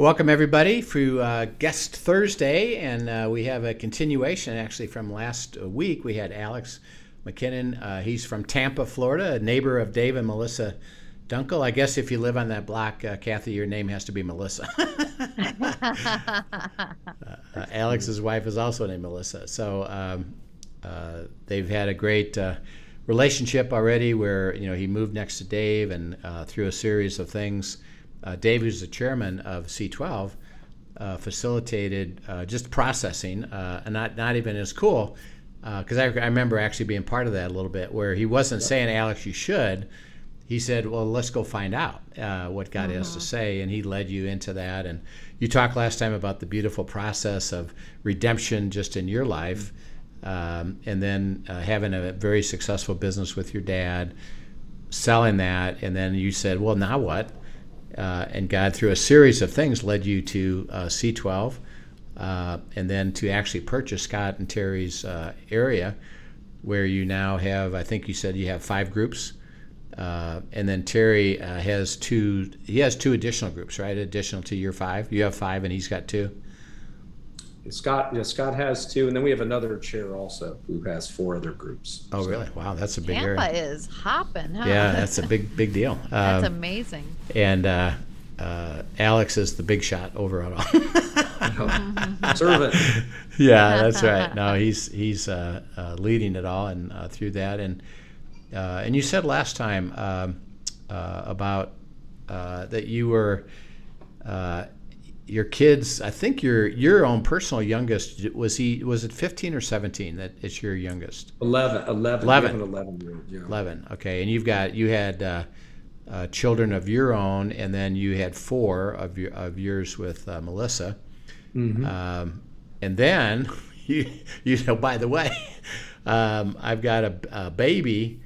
Welcome, everybody, for uh, Guest Thursday. And uh, we have a continuation actually from last week. We had Alex McKinnon. Uh, he's from Tampa, Florida, a neighbor of Dave and Melissa Dunkel. I guess if you live on that block, uh, Kathy, your name has to be Melissa. Uh, Alex's wife is also named Melissa. So um, uh, they've had a great relationship already where, you know, he moved next to Dave and through a series of things uh, Dave, who's the chairman of C12, uh, facilitated uh, just processing, uh, and not not even as cool, because uh, I, I, remember actually being part of that a little bit, where he wasn't saying, "Alex, you should." He said, "Well, let's go find out uh, what God mm-hmm. has to mm-hmm. say," and he led you into that. And you talked last time about the beautiful process of redemption just in your life, um, and then having a very successful business with your dad, selling that, and then you said, "Well, now what?" Uh, and God, through a series of things, led you to uh, C12, uh, and then to actually purchase Scott and Terry's uh, area, where you now have, I think you said you have five groups, uh, and then Terry uh, has two. He has two additional groups, right? Additional to your five. You have five, and he's got two. Scott, yeah, Scott has two, and then we have another chair also who has four other groups. Oh, so. really? Wow, that's a big Tampa area. is hopping. Huh? Yeah, that's a big, big deal. that's um, amazing. And uh, uh, Alex is the big shot over on all. Servant. Yeah, that's right. No, he's he's uh, uh leading it all and uh, through that, and uh, and you said last time um, about that you were your kids i think your your own personal youngest was he was it 15 or 17 that it's your youngest 11 11 11 11 yeah. 11 okay and you've got you had uh, uh, children of your own and then you had four of your of yours with uh, melissa mm-hmm. um, and then you you know by the way um, i've got a, a baby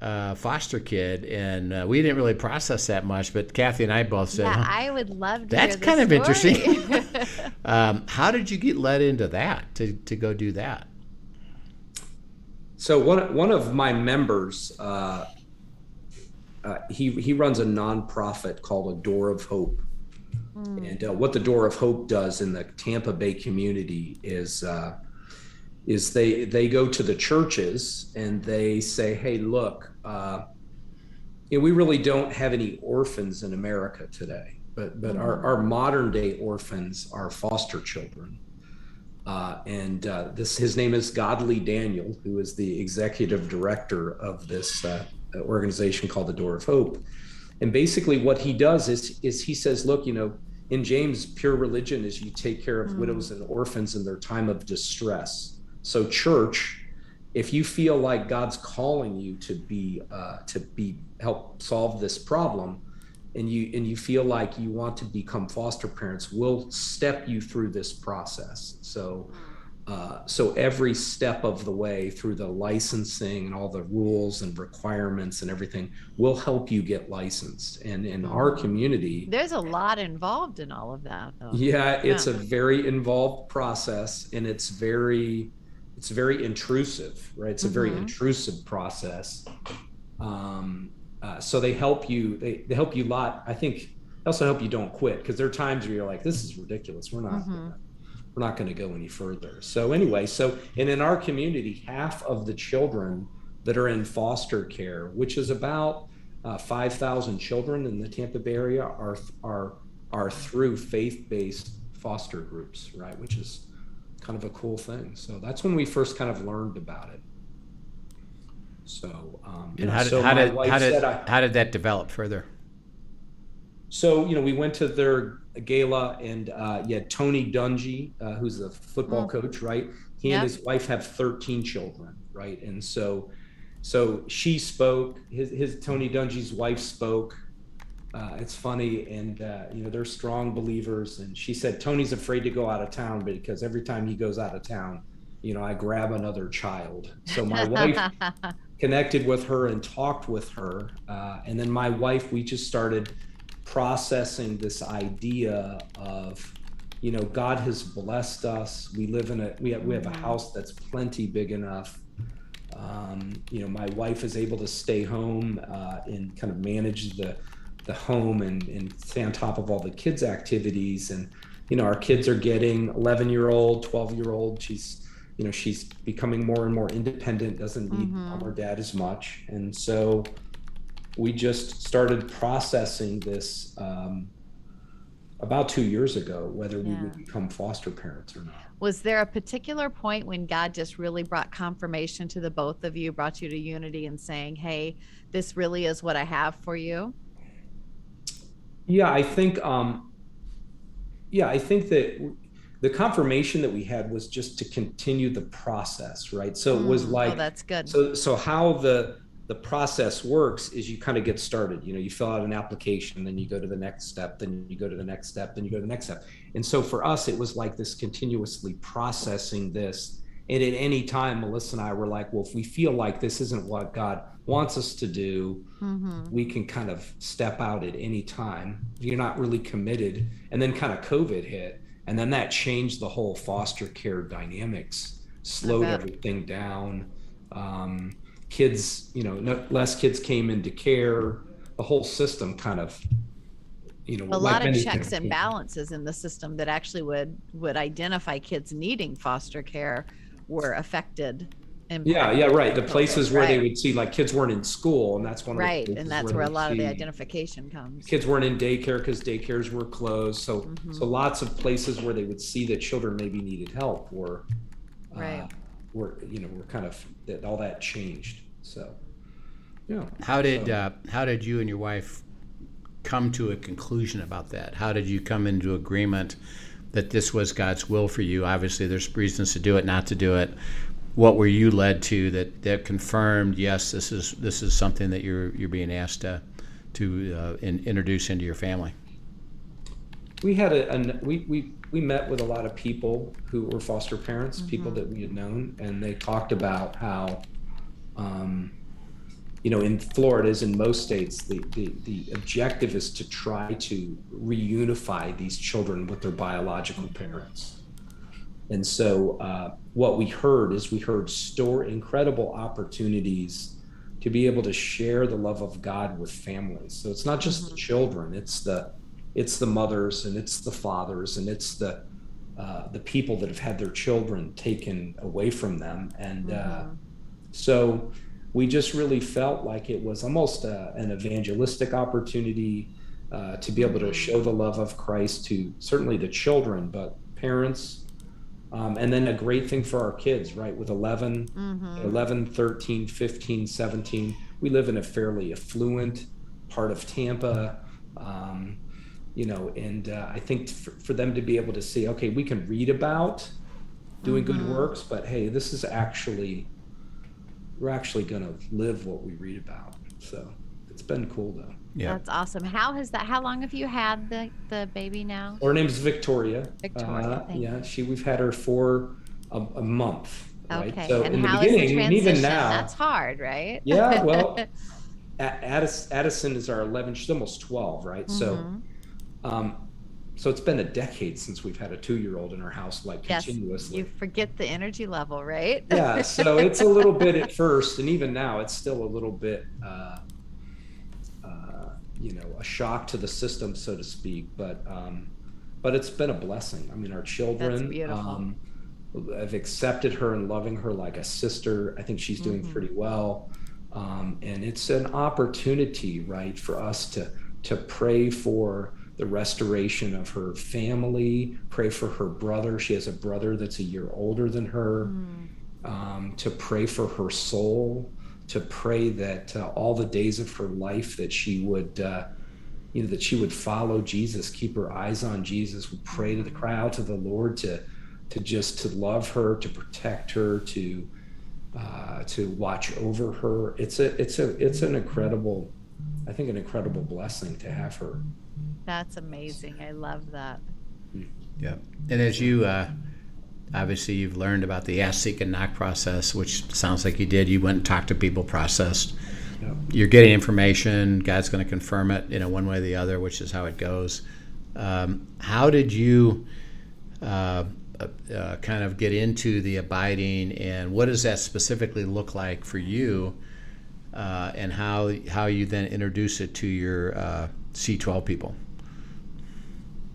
uh, foster kid, and uh, we didn't really process that much. But Kathy and I both said, "Yeah, I would love to." That's kind of interesting. um, how did you get led into that to to go do that? So one one of my members, uh, uh he he runs a nonprofit called A Door of Hope, mm. and uh, what the Door of Hope does in the Tampa Bay community is uh, is they they go to the churches and they say, "Hey, look, uh, you know, we really don't have any orphans in America today, but but mm-hmm. our, our modern day orphans are foster children." Uh, and uh, this his name is Godly Daniel, who is the executive director of this uh, organization called the Door of Hope. And basically, what he does is is he says, "Look, you know." In James, pure religion is you take care of mm. widows and orphans in their time of distress so, church, if you feel like God's calling you to be uh, to be help solve this problem, and you and you feel like you want to become foster parents, we'll step you through this process. So. Uh, so every step of the way through the licensing and all the rules and requirements and everything will help you get licensed and in our community there's a lot involved in all of that though. yeah it's yeah. a very involved process and it's very it's very intrusive, right? It's a very mm-hmm. intrusive process. Um, uh, so they help you. They, they help you a lot. I think they also help you don't quit because there are times where you're like, this is ridiculous. We're not. Mm-hmm. Gonna, we're not going to go any further. So anyway, so and in our community, half of the children that are in foster care, which is about uh, 5,000 children in the Tampa Bay area, are are are through faith-based foster groups, right? Which is kind of a cool thing. So that's when we first kind of learned about it. So, um, and how did, so how, did, how, did, I, how did that develop further? So, you know, we went to their gala and uh, you had Tony Dungy, uh, who's a football mm. coach, right? He and his wife have 13 children, right? And so, so she spoke. His, his Tony Dungy's wife spoke. Uh, it's funny, and uh, you know they're strong believers. And she said Tony's afraid to go out of town because every time he goes out of town, you know, I grab another child. So my wife connected with her and talked with her, uh, and then my wife, we just started processing this idea of you know god has blessed us we live in a we have, we have a house that's plenty big enough um, you know my wife is able to stay home uh, and kind of manage the the home and, and stay on top of all the kids activities. And you know our kids are getting 11 year old 12 year old she's you know she's becoming more and more independent doesn't need mom or dad as much. And so we just started processing this um, about two years ago, whether we would become foster parents or not. Was there a particular point when God just really brought confirmation to the both of you, brought you to unity and saying, hey, this really is what I have for you? Yeah, I think. Um, yeah, I think that the confirmation that we had was just to continue the process, right? So it was Mm, like oh, that's good. So so how the the process works is you kind of get started. You know, you fill out an application, then you go to the next step, then you go to the next step, then you go to the next step. And so for us, it was like this continuously processing this. And at any time, Melissa and I were like, well, if we feel like this isn't what God wants us to do, hmm we can kind of step out at any time. You're not really committed. And then kind of COVID hit. And then that changed the whole foster care dynamics, slowed everything down. Um, kids, you know, no, less kids came into care. The whole system kind of, you know, A lot of checks and balances in the system that actually would would identify kids needing foster care were affected. Yeah, yeah, right. The places COVID, where they right. would see like kids weren't in school, and that's one of the Right, places and that's where a they lot of the see- identification comes. kids weren't in daycare because daycares were closed. So Mhm. so lots of places where they would see that children maybe needed help were uh, Right. were you know were kind of that all that changed. So yeah. How did So- uh, how did you and your wife come to a conclusion about that? How did you come into agreement that this was God's will for you? Obviously, there's reasons to do it, not to do it. What were you led to that, that confirmed? Yes, this is this is something that you're you're being asked to to uh, in, introduce into your family. we had a, a we, we we met with a lot of people who were foster parents people Mm-hmm. that we had known and they talked about how um, you know in florida as in most states the, the the objective is to try to reunify these children with their biological parents and so uh, what we heard is we heard store incredible opportunities to be able to share the love of god with families. So it's not just the children it's the it's the mothers and it's the fathers and it's the uh, the people that have had their children taken away from them. And uh, so we just really felt like it was almost uh an evangelistic opportunity uh, to be able to show the love of christ to certainly the children but parents um, and then a great thing for our kids right with 11 Mhm. 11 13 15 17 we live in a fairly affluent part of tampa um, you know and uh, i think for, for them to be able to see okay we can read about doing good works but hey this is actually we're actually going to live what we read about. So it's been cool though Yeah. That's awesome. How has that? How long have you had the the baby now? her name's victoria Victoria, Uh, thank yeah she we've had her for a, a month right Okay. so and in the how is beginning the and even transition? now That's hard, right? Yeah, well, A- Addison is our 11. She's almost 12, right? So, Mhm. um, so it's been a decade since we've had a two-year-old in our house, like yes, continuously. you forget the energy level, right? yeah, so it's a little bit at first, and even now, it's still a little bit, uh, you know, a shock to the system, so to speak. But, um, but it's been a blessing. I mean, our children. Um, have accepted her and loving her like a sister. I think she's doing Mhm. pretty well. Um, and it's an opportunity, right, for us to to pray for the restoration of her family, pray for her brother. She has a brother that's a year older than her. Mm. Um, to pray for her soul, to pray that uh, all the days of her life that she would, uh, you know, that she would follow Jesus, keep her eyes on Jesus. would pray to the cry out to the Lord to to just to love her, to protect her, to uh, uh, to watch over her. It's a it's a it's an incredible, I think an incredible blessing to have her. That's amazing. I love that. Yeah. And as you, uh, obviously, you've learned about the ask, seek, and knock process, which sounds like you did. You went and talked to people, processed. Yep. You're getting information. God's going to confirm it, you know, one way or the other, which is how it goes. Um, how did you uh, uh, kind of get into the abiding, and what does that specifically look like for you, uh, and how how you then introduce it to your uh, C12 people?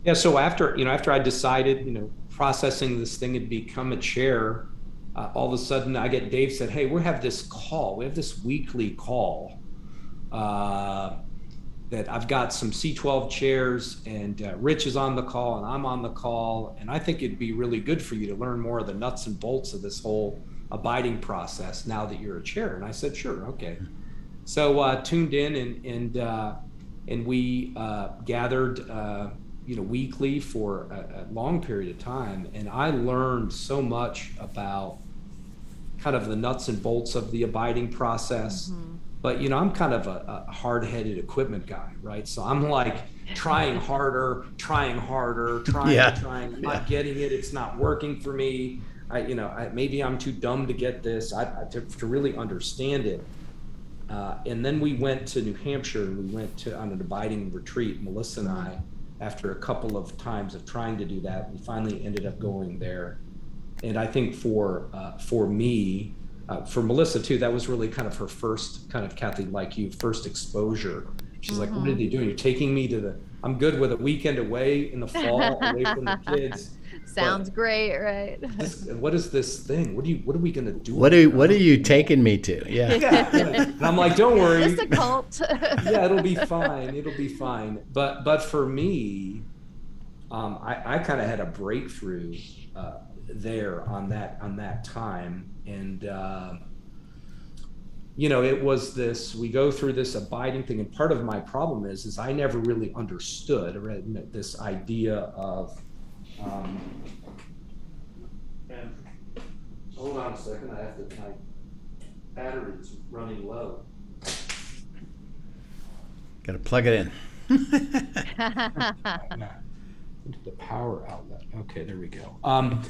Yeah. So after you know after I decided you know processing this thing had become a chair, uh, all of a sudden I get Dave said, "Hey, we have this call. We have this weekly call." Uh, that I've got some C12 chairs and uh, Rich is on the call and I'm on the call. And I think it'd be really good for you to learn more of the nuts and bolts of this whole abiding process now that you're a chair. And I said, sure, okay. So uh, tuned in and and uh, and we uh, gathered, you know, weekly for a, a long period of time. And I learned so much about kind of the nuts and bolts of the abiding process. Mm-hmm. But you know, I'm kind of a, a hard-headed equipment guy, right? So I'm like trying harder, trying harder, trying, Yeah. trying, not getting it. It's not working for me. I, you know, I, maybe I'm too dumb to get this. I, I to, to really understand it. Uh, and then we went to New Hampshire and we went to on an abiding retreat. Melissa and I, after a couple of times of trying to do that, we finally ended up going there. And I think for uh, for me, uh, for Melissa too, that was really kind of her first kind of Kathy, like you, first exposure. She's like, "What are they doing? You're taking me to the? I'm good with a weekend away in the fall, away from the kids. Sounds great, right? This, what is this thing? What do you? What are we gonna do? What are what are you taking me to? Yeah. Yeah, yeah. And I'm like, don't worry. Just a cult. yeah, it'll be fine. It'll be fine. But but for me, um, I, I kind of had a breakthrough uh, there on that on that time, and uh, you know, it was this. We go through this abiding thing, and part of my problem is is I never really understood this idea of. Um, and hold on a second. I have to. My battery's running low. Got to plug it in. into the power outlet. Okay, there we go. Um,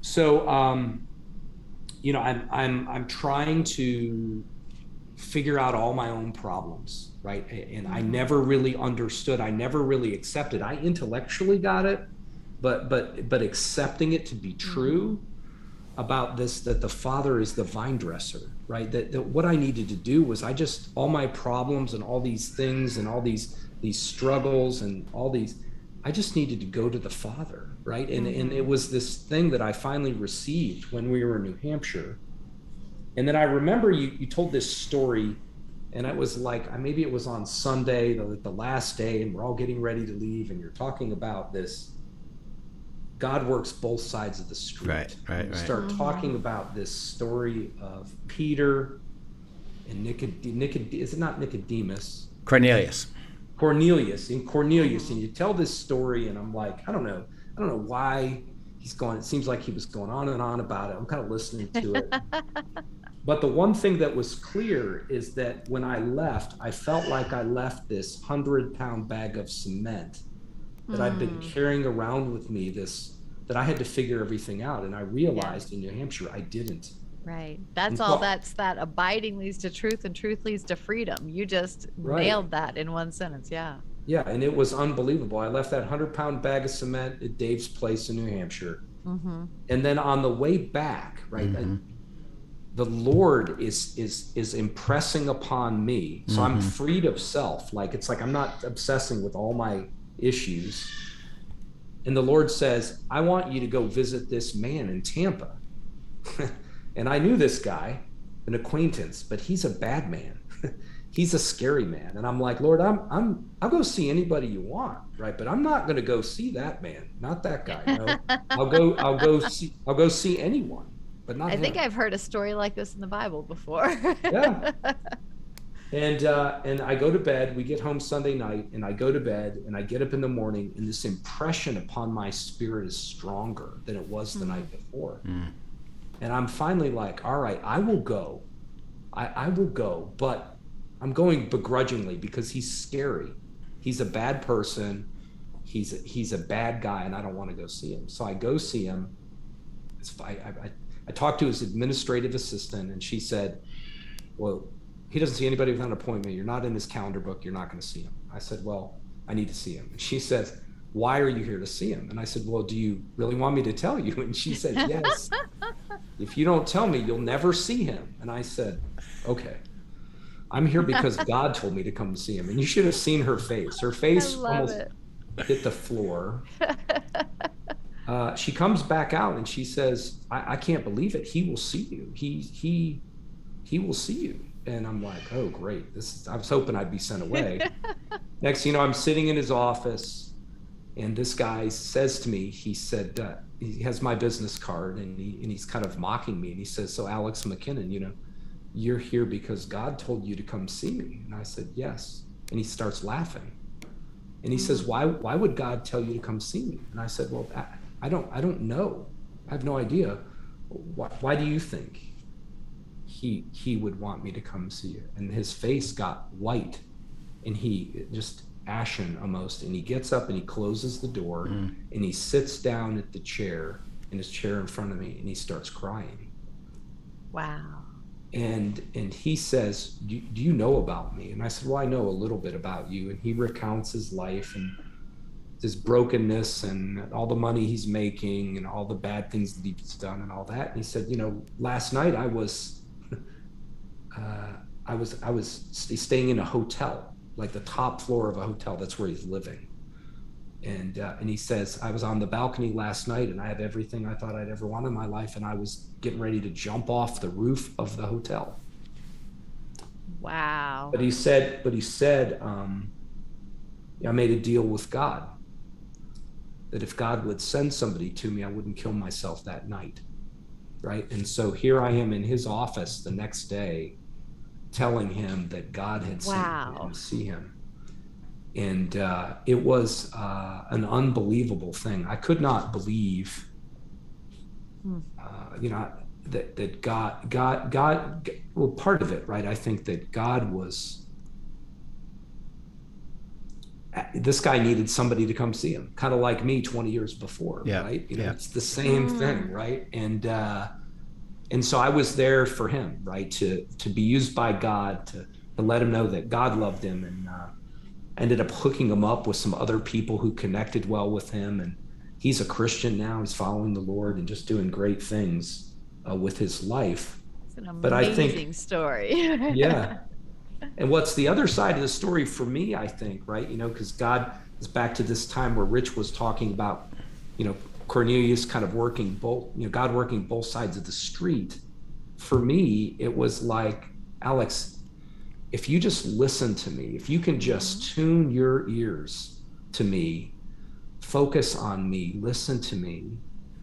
so, um, you know, I'm I'm I'm trying to figure out all my own problems, right? And I never really understood. I never really accepted. I intellectually got it, but but but accepting it to be mm-hmm. true about this that the father is the vine dresser right? That, that what i needed to do was i just all my problems and all these things and all these these struggles and all these i just needed to go to the father right? And and mm-hmm. it was this thing that i finally received when we were in new hampshire. And then i remember you you told this story and it was like maybe it was on sunday the, the last day and we're all getting ready to leave and you're talking about this God works both sides of the street. Right, right, right. Start mm-hmm. talking about this story of Peter and Nicod- Nicod- is it not Nicodemus? Cornelius. Cornelius and Cornelius, mm-hmm. and you tell this story, and I'm like, I don't know, I don't know why he's going. It seems like he was going on and on about it. I'm kind of listening to it. but the one thing that was clear is that when I left, I felt like I left this hundred pound bag of cement that I've been hmm. carrying around with me. This that I had to figure everything out, and I realized in New Hampshire I didn't. right. That's And all so- that's that abiding leads to truth and truth leads to freedom. You just Right. nailed that in one sentence. Yeah. Yeah, and it was unbelievable. I left that hundred pound bag of cement at Dave's place in New Hampshire. Mm-hmm. and then on the way back right I- mm-hmm. the lord is is is impressing upon me so i'm mm-hmm. freed of self like it's like i'm not obsessing with all my issues and the lord says i want you to go visit this man in tampa and i knew this guy an acquaintance but he's a bad man he's a scary man and i'm like lord i'm i'm i'll go see anybody you want right but i'm not going to go see that man not that guy no i'll go i'll go see i'll go see anyone but not I think. I've heard a story like this in the Bible before. Yeah. and uh and i go to bed we get home sunday night and i go to bed and i get up in the morning and this impression upon my spirit is stronger than it was the night before And I'm finally like, all right, I will go. I, I will go, but I'm going begrudgingly because he's scary. He's a bad person. He's a, he's a bad guy, and I don't want to go see him. So I go see him. I, I, I talked to his administrative assistant, and she said, "Well, he doesn't see anybody without an appointment. You're not in his calendar book. You're not going to see him." I said, "Well, I need to see him." And she says, "Why are you here to see him?" And I said, "Well, do you really want me to tell you?" And she said, "Yes." if you don't tell me, you'll never see him. And I said, "Okay." I'm here because God told me to come see him. And you should have seen her face. Her face almost it. hit the floor. Uh, she comes back out and she says, I, I, can't believe it. He will see you. He he he will see you. And I'm like, oh great. This is, I was hoping I'd be sent away. Next, you know, I'm sitting in his office, and this guy says to me, he said, uh, he has my business card, and he and he's kind of mocking me, and he says, so Alex McKinnon, you know you're here because God told you to come see me. And I said, Yes. And he starts laughing. And he mm-hmm. says, Why why would God tell you to come see me? And I said, Well, I, I don't I don't know. I have no idea. Why, why do you think he he would want me to come see you? And his face got white and he just ashen almost. And he gets up and he closes the door mm. and he sits down at the chair in his chair in front of me and he starts crying. Wow and and he says do, do you know about me and i said well i know a little bit about you and he recounts his life and his brokenness and all the money he's making and all the bad things that he's done and all that and he said you know last night i was uh, i was i was staying in a hotel like the top floor of a hotel that's where he's living and uh, and he says I was on the balcony last night and I have everything I thought I'd ever want in my life and I was getting ready to jump off the roof of the hotel. Wow. But he said, but he said, um, I made a deal with God that if God would send somebody to me, I wouldn't kill myself that night. Right. And so here I am in his office the next day telling him that God had wow. sent me to see him and uh, it was uh, an unbelievable thing. I could not believe, hmm. uh, you know, that that God, God, God. Well, part of it, right? I think that God was. Uh, this guy needed somebody to come see him, kind of like me 20 years before, yeah. right? You know, yeah. it's the same mm. thing, right? And uh, and so I was there for him, right? To to be used by God to to let him know that God loved him and uh, ended up hooking him up with some other people who connected well with him. And he's a christian now. He's following the lord and just doing great things uh, with his life. It's an amazing but i think story. Yeah. And what's the other side of the story for me i think right you know because god is back to this time where rich was talking about you know cornelius kind of working both you know god working both sides of the street for me it was like alex if you just listen to me, if you can just mm-hmm. tune your ears to me, focus on me, listen to me,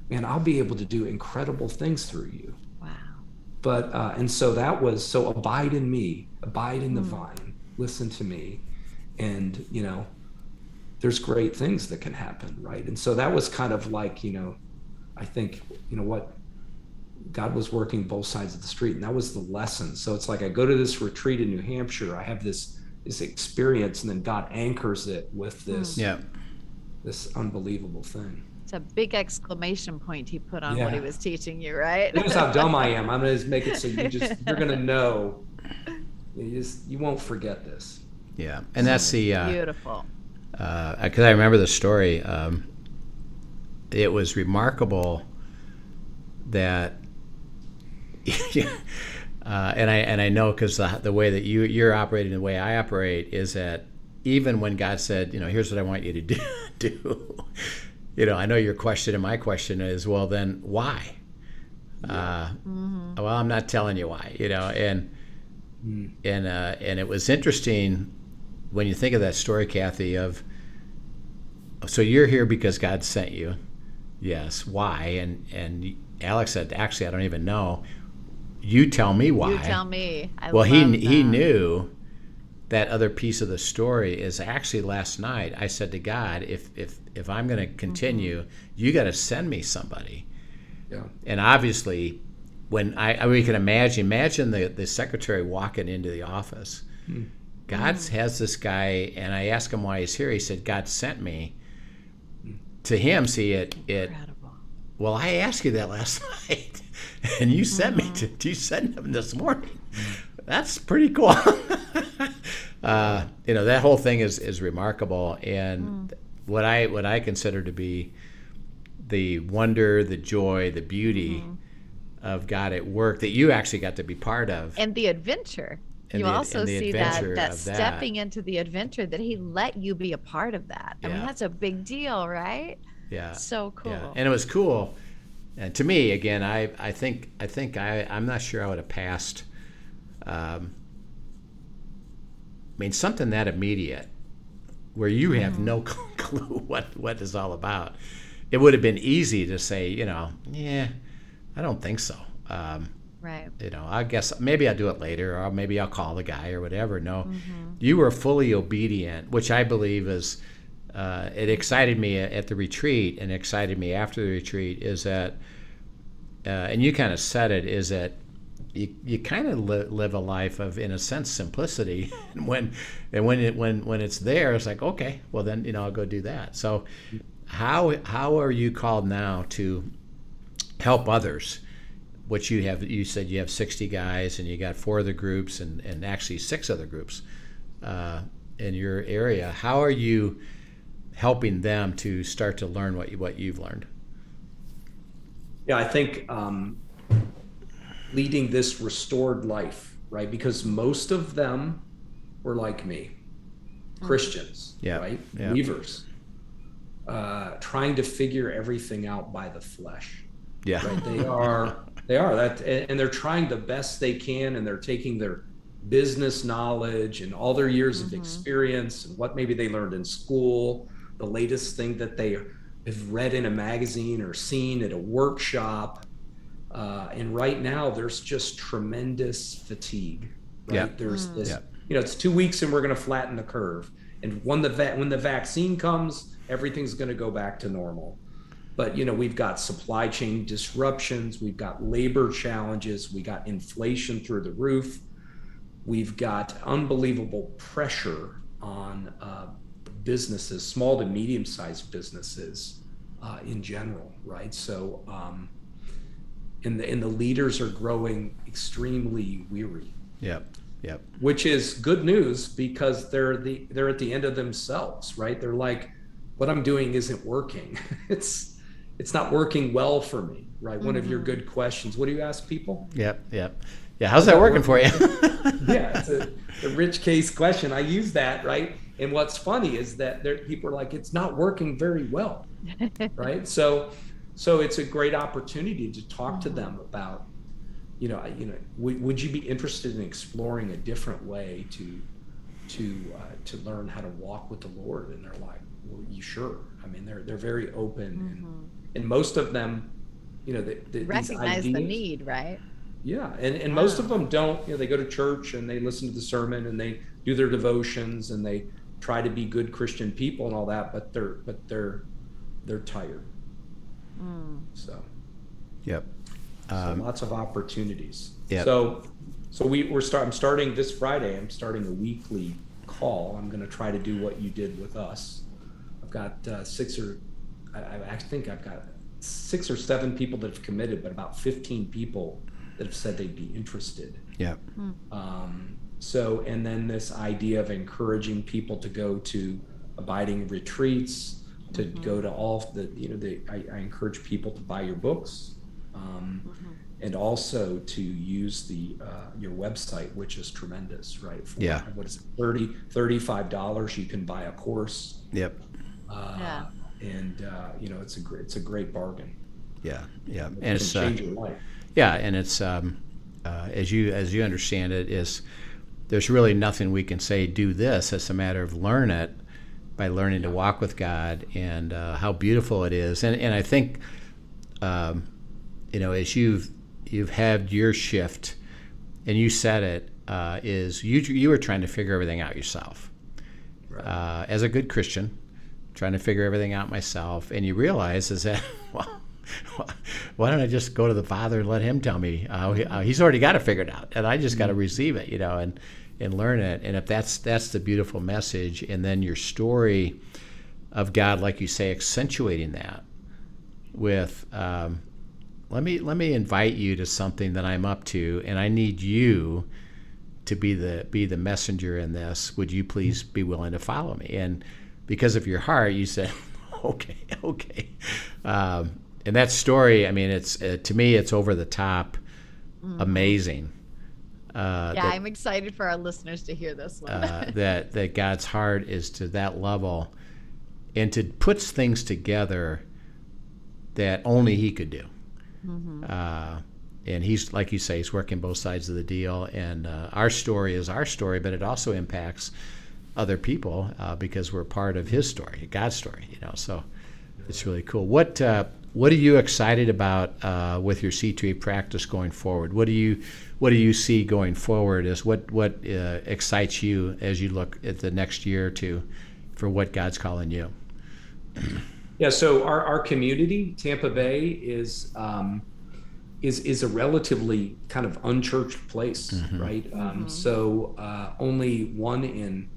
and I'll be able to do incredible things through you. Wow. But, uh, and so that was, so abide in me, abide in the mm. vine, listen to me. And, you know, there's great things that can happen. Right. And so that was kind of like, you know, I think, you know, what God was working both sides of the street, and that was the lesson. So it's like I go to this retreat in New Hampshire, I have this this experience, and then God anchors it with hmm. this yeah this unbelievable thing. It's a big exclamation point he put on yeah. what he was teaching you, right? Notice how dumb I am. I'm gonna just make it so you just you're gonna know. You just you won't forget this. Yeah, and that's the uh, beautiful. Because uh, I remember the story. Um, it was remarkable that uh, and I and I know because the, the way that you you're operating, the way I operate, is that even when God said, you know, here's what I want you to do, do you know, I know your question and my question is, well, then why? Yeah. Uh, mm-hmm. Well, I'm not telling you why, you know, and mm. and uh, and it was interesting when you think of that story, Kathy, of so you're here because God sent you, yes. Why? And and Alex said, actually, I don't even know you tell me why. You tell me. I well, he that. he knew that other piece of the story is actually last night I said to God, if if if I'm going to continue, mm-hmm. you got to send me somebody. Yeah. And obviously, when I, I we can imagine imagine the, the secretary walking into the office. God mm. has this guy, and I asked him why he's here. He said, "God sent me." To him, see it it. Incredible. Well, I asked you that last night, and you sent me to mm-hmm. you sent him this morning. That's pretty cool. uh, you know that whole thing is is remarkable, and mm. what I what I consider to be the wonder, the joy, the beauty mm-hmm. of God at work that you actually got to be part of. And the adventure. You the- also see that that that. stepping into the adventure that he let you be a part of that. I mean, that's a big deal, right? yeah, So cool. Yeah, and it was cool. And to me, again, I, I think I think I I'm not sure I would have passed. Um, I mean, something that immediate, where you have Mm-hmm. no clue what what is all about. It would have been easy to say, you know, yeah, I don't think so. Um, right. you know, I guess maybe I'll do it later, or maybe I'll call the guy or whatever. No, you were fully obedient, which I believe is. Uh, it excited me at the retreat, and excited me after the retreat is that, uh, and you kind of said it, is that you, you kind of li- live a life of, in a sense, simplicity. And when and when it when when it's there, it's like okay, well then you know I'll go do that. So, how how are you called now to help others? Which you have, you said you have 60 guys, and you got four other groups, and and actually six other groups uh, in your area. How are you helping them to start to learn what you, what you've learned? Yeah, I think um, leading this restored life, right? Because most of them were like me, Christians, Yeah, right? yeah. Believers, uh, trying to figure everything out by the flesh. Yeah, Right? They are, they are that, and and they're trying the best they can, and they're taking their business knowledge and all their years of experience and what maybe they learned in school, the latest thing that they have read in a magazine or seen at a workshop. Uh, and right now, there's just tremendous fatigue. Right? Yeah. There's this, Yeah. you know, it's two weeks and we're going to flatten the curve. And when the va- when the vaccine comes, everything's going to go back to normal. But you know, we've got supply chain disruptions, we've got labor challenges, we got inflation through the roof, we've got unbelievable pressure on uh, businesses, small to medium-sized businesses uh, in general, right? So, um, and the and the leaders are growing extremely weary. Yep, yep, which is good news because they're the they're at the end of themselves right? They're like what i'm doing isn't working. It's it's not working well for me right? One of your mm-hmm. good questions. What do you ask people? Yep, yep. Yeah, how's that working for you? yeah it's a, a rich case question. I use that right? And what's funny is that there people are like it's not working very well right? So so it's a great opportunity to talk to them mm-hmm. about you know you know would, would you be interested in exploring a different way to to uh, to learn how to walk with the lord and they're like well you sure. I mean they're they're very open and, mm-hmm. And most of them you know the, the, these Recognize the need, right? yeah, and, and most of them don't. You know, they go to church and they listen to the sermon and they do their devotions and they try to be good Christian people and all that, but they're but they're they're tired. So, yep. so lots of opportunities. Yep. So so we we're start. I'm starting this Friday. I'm starting a weekly call. I'm going to try to do what you did with us. I've got uh, six or I, I I think I've got six or seven people that have committed, but about 15 people that have said they'd be interested. Yep. Um, so, and then this idea of encouraging people to go to abiding retreats, to go to all the, you know, the, I, I encourage people to buy your books, um, and also to use the uh, your website, which is tremendous, right? For, Yeah. What is it? 30 35 dollars. You can buy a course, Yep. uh, Yeah. And uh, you know, it's a great, it's a great bargain. Yeah. Yeah. And it's uh, change your life. yeah, and it's um, uh, as you as you understand it is there's really nothing we can say do this. It's a matter of learn it by learning to walk with God and uh, how beautiful it is. And and I think um, you know as you've you've had your shift and you said it uh, is you you were trying to figure everything out yourself uh, as a good Christian, trying to figure everything out myself, and you realize is that well, why don't I just go to the Father and let Him tell me? Uh, uh, he's already got it figured out, and I just got to receive it, you know, and and learn it. And if that's that's the beautiful message, and then your story of God, like you say, accentuating that with. Um, let me let me invite you to something that I'm up to, and I need you to be the be the messenger in this. Would you please be willing to follow me? And because of your heart, you said, okay, okay. Um, and that story, I mean, it's uh, to me, it's over the top, mm-hmm. amazing. Uh, yeah, that, I'm excited for our listeners to hear this one. uh, that that God's heart is to that level, and to puts things together that only He could do. Mm-hmm. Uh, and he's like you say, he's working both sides of the deal. And uh, our story is our story, but it also impacts other people uh, because we're part of his story, God's story. You know, so it's really cool. What uh, what are you excited about uh, with your C12 practice going forward? What do you what do you see going forward? As what what uh, excites you as you look at the next year or two for what God's calling you? Yeah, so our, our community, Tampa Bay, is um, is is a relatively kind of unchurched place, mm-hmm. right? Um, mm-hmm. So uh, only one in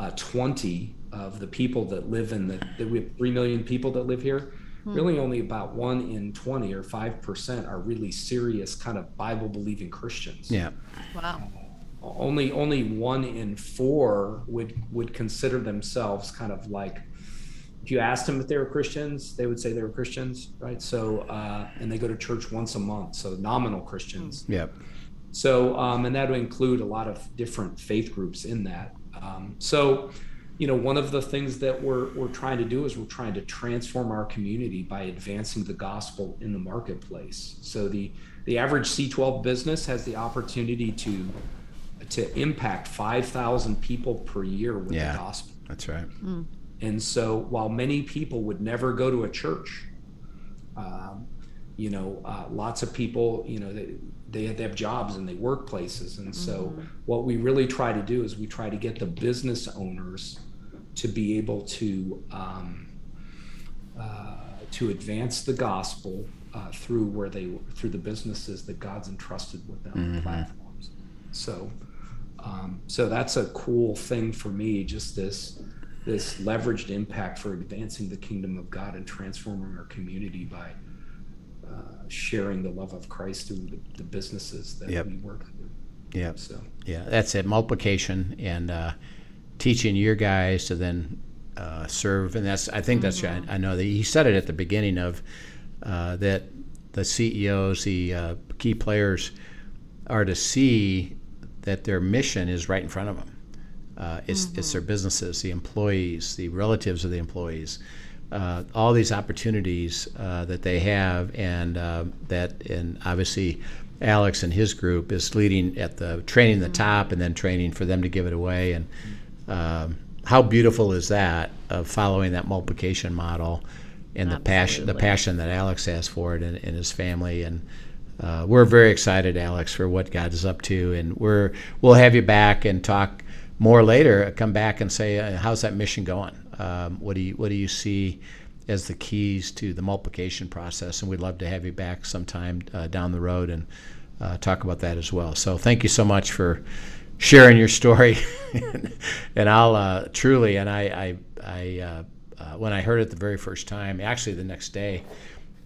uh, twenty of the people that live in the, the we have three million people that live here. Mm-hmm. Really, only about one in twenty or five percent are really serious kind of Bible believing Christians. Yeah. Wow. only only one in four would would consider themselves kind of like if you asked them if they were Christians, they would say they were Christians, right? So, uh, and they go to church once a month, so nominal Christians. Hmm. Yep. So, um, and that would include a lot of different faith groups in that. Um, so, you know, one of the things that we're we're trying to do is we're trying to transform our community by advancing the gospel in the marketplace. So the the average C12 business has the opportunity to to impact 5,000 people per year with yeah, the gospel. That's right. Mm. And so, while many people would never go to a church, um, you know, uh, lots of people, you know, they, they, they have jobs and they work places. And so, mm-hmm. what we really try to do is we try to get the business owners to be able to um, uh, to advance the gospel uh, through where they through the businesses that God's entrusted with them, mm-hmm. platforms. So, um, so that's a cool thing for me. Just this this leveraged impact for advancing the kingdom of God and transforming our community by uh, sharing the love of Christ through the, the businesses that yep. we work through. Yeah. So yeah, that's it. Multiplication and uh, teaching your guys to then uh, serve, and that's I think that's mm-hmm. I, I, know that he said it at the beginning of uh, that the CEOs, the uh, key players, are to see that their mission is right in front of them uh, it's, mm-hmm. it's their businesses, the employees, the relatives of the employees, uh, all these opportunities uh, that they have, and uh, that, and obviously, Alex and his group is leading at the training the mm-hmm. top, and then training for them to give it away. And um, how beautiful is that of following that multiplication model, and the passion, the passion that Alex has for it, and, and his family, and uh, we're very excited, Alex, for what God is up to, and we're we'll have you back and talk more later come back and say, uh, how's that mission going? Um, what do you what do you see as the keys to the multiplication process? And we'd love to have you back sometime uh, down the road and uh, talk about that as well. So thank you so much for sharing your story. and I'll uh, truly, and I, I, I uh, uh, when I heard it the very first time, actually the next day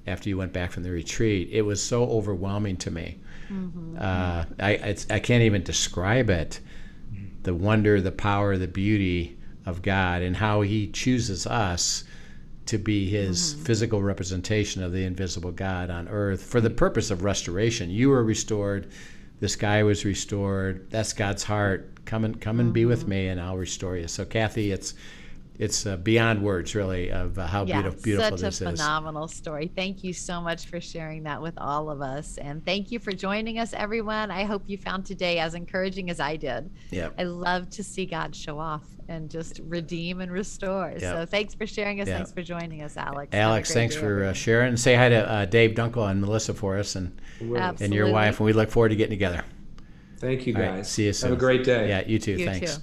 after you went back from the retreat, it was so overwhelming to me. Mm-hmm. I, I can't even describe it the wonder, the power, the beauty of God and how He chooses us to be His mm-hmm. physical representation of the invisible God on earth for the purpose of restoration. You were restored. This guy was restored. That's God's heart. Come and come and mm-hmm. be with mm-hmm. me, and I'll restore you. So, Kathy, it's it's uh, beyond words, really, of uh, how yeah, beautiful, beautiful this is. Such a phenomenal story. Thank you so much for sharing that with all of us, and thank you for joining us, everyone. I hope you found today as encouraging as I did. Yeah, I love to see God show off and just redeem and restore. Yep. So thanks for sharing us. Yep. Thanks for joining us, Alex. Alex, thanks for uh, sharing. Say hi to uh, Dave Dunkel and Melissa for us, and Absolutely. and your wife, and we look forward to getting together. Thank you, guys. Right, see you soon. Have a great day. Yeah, you too. You thanks. Too.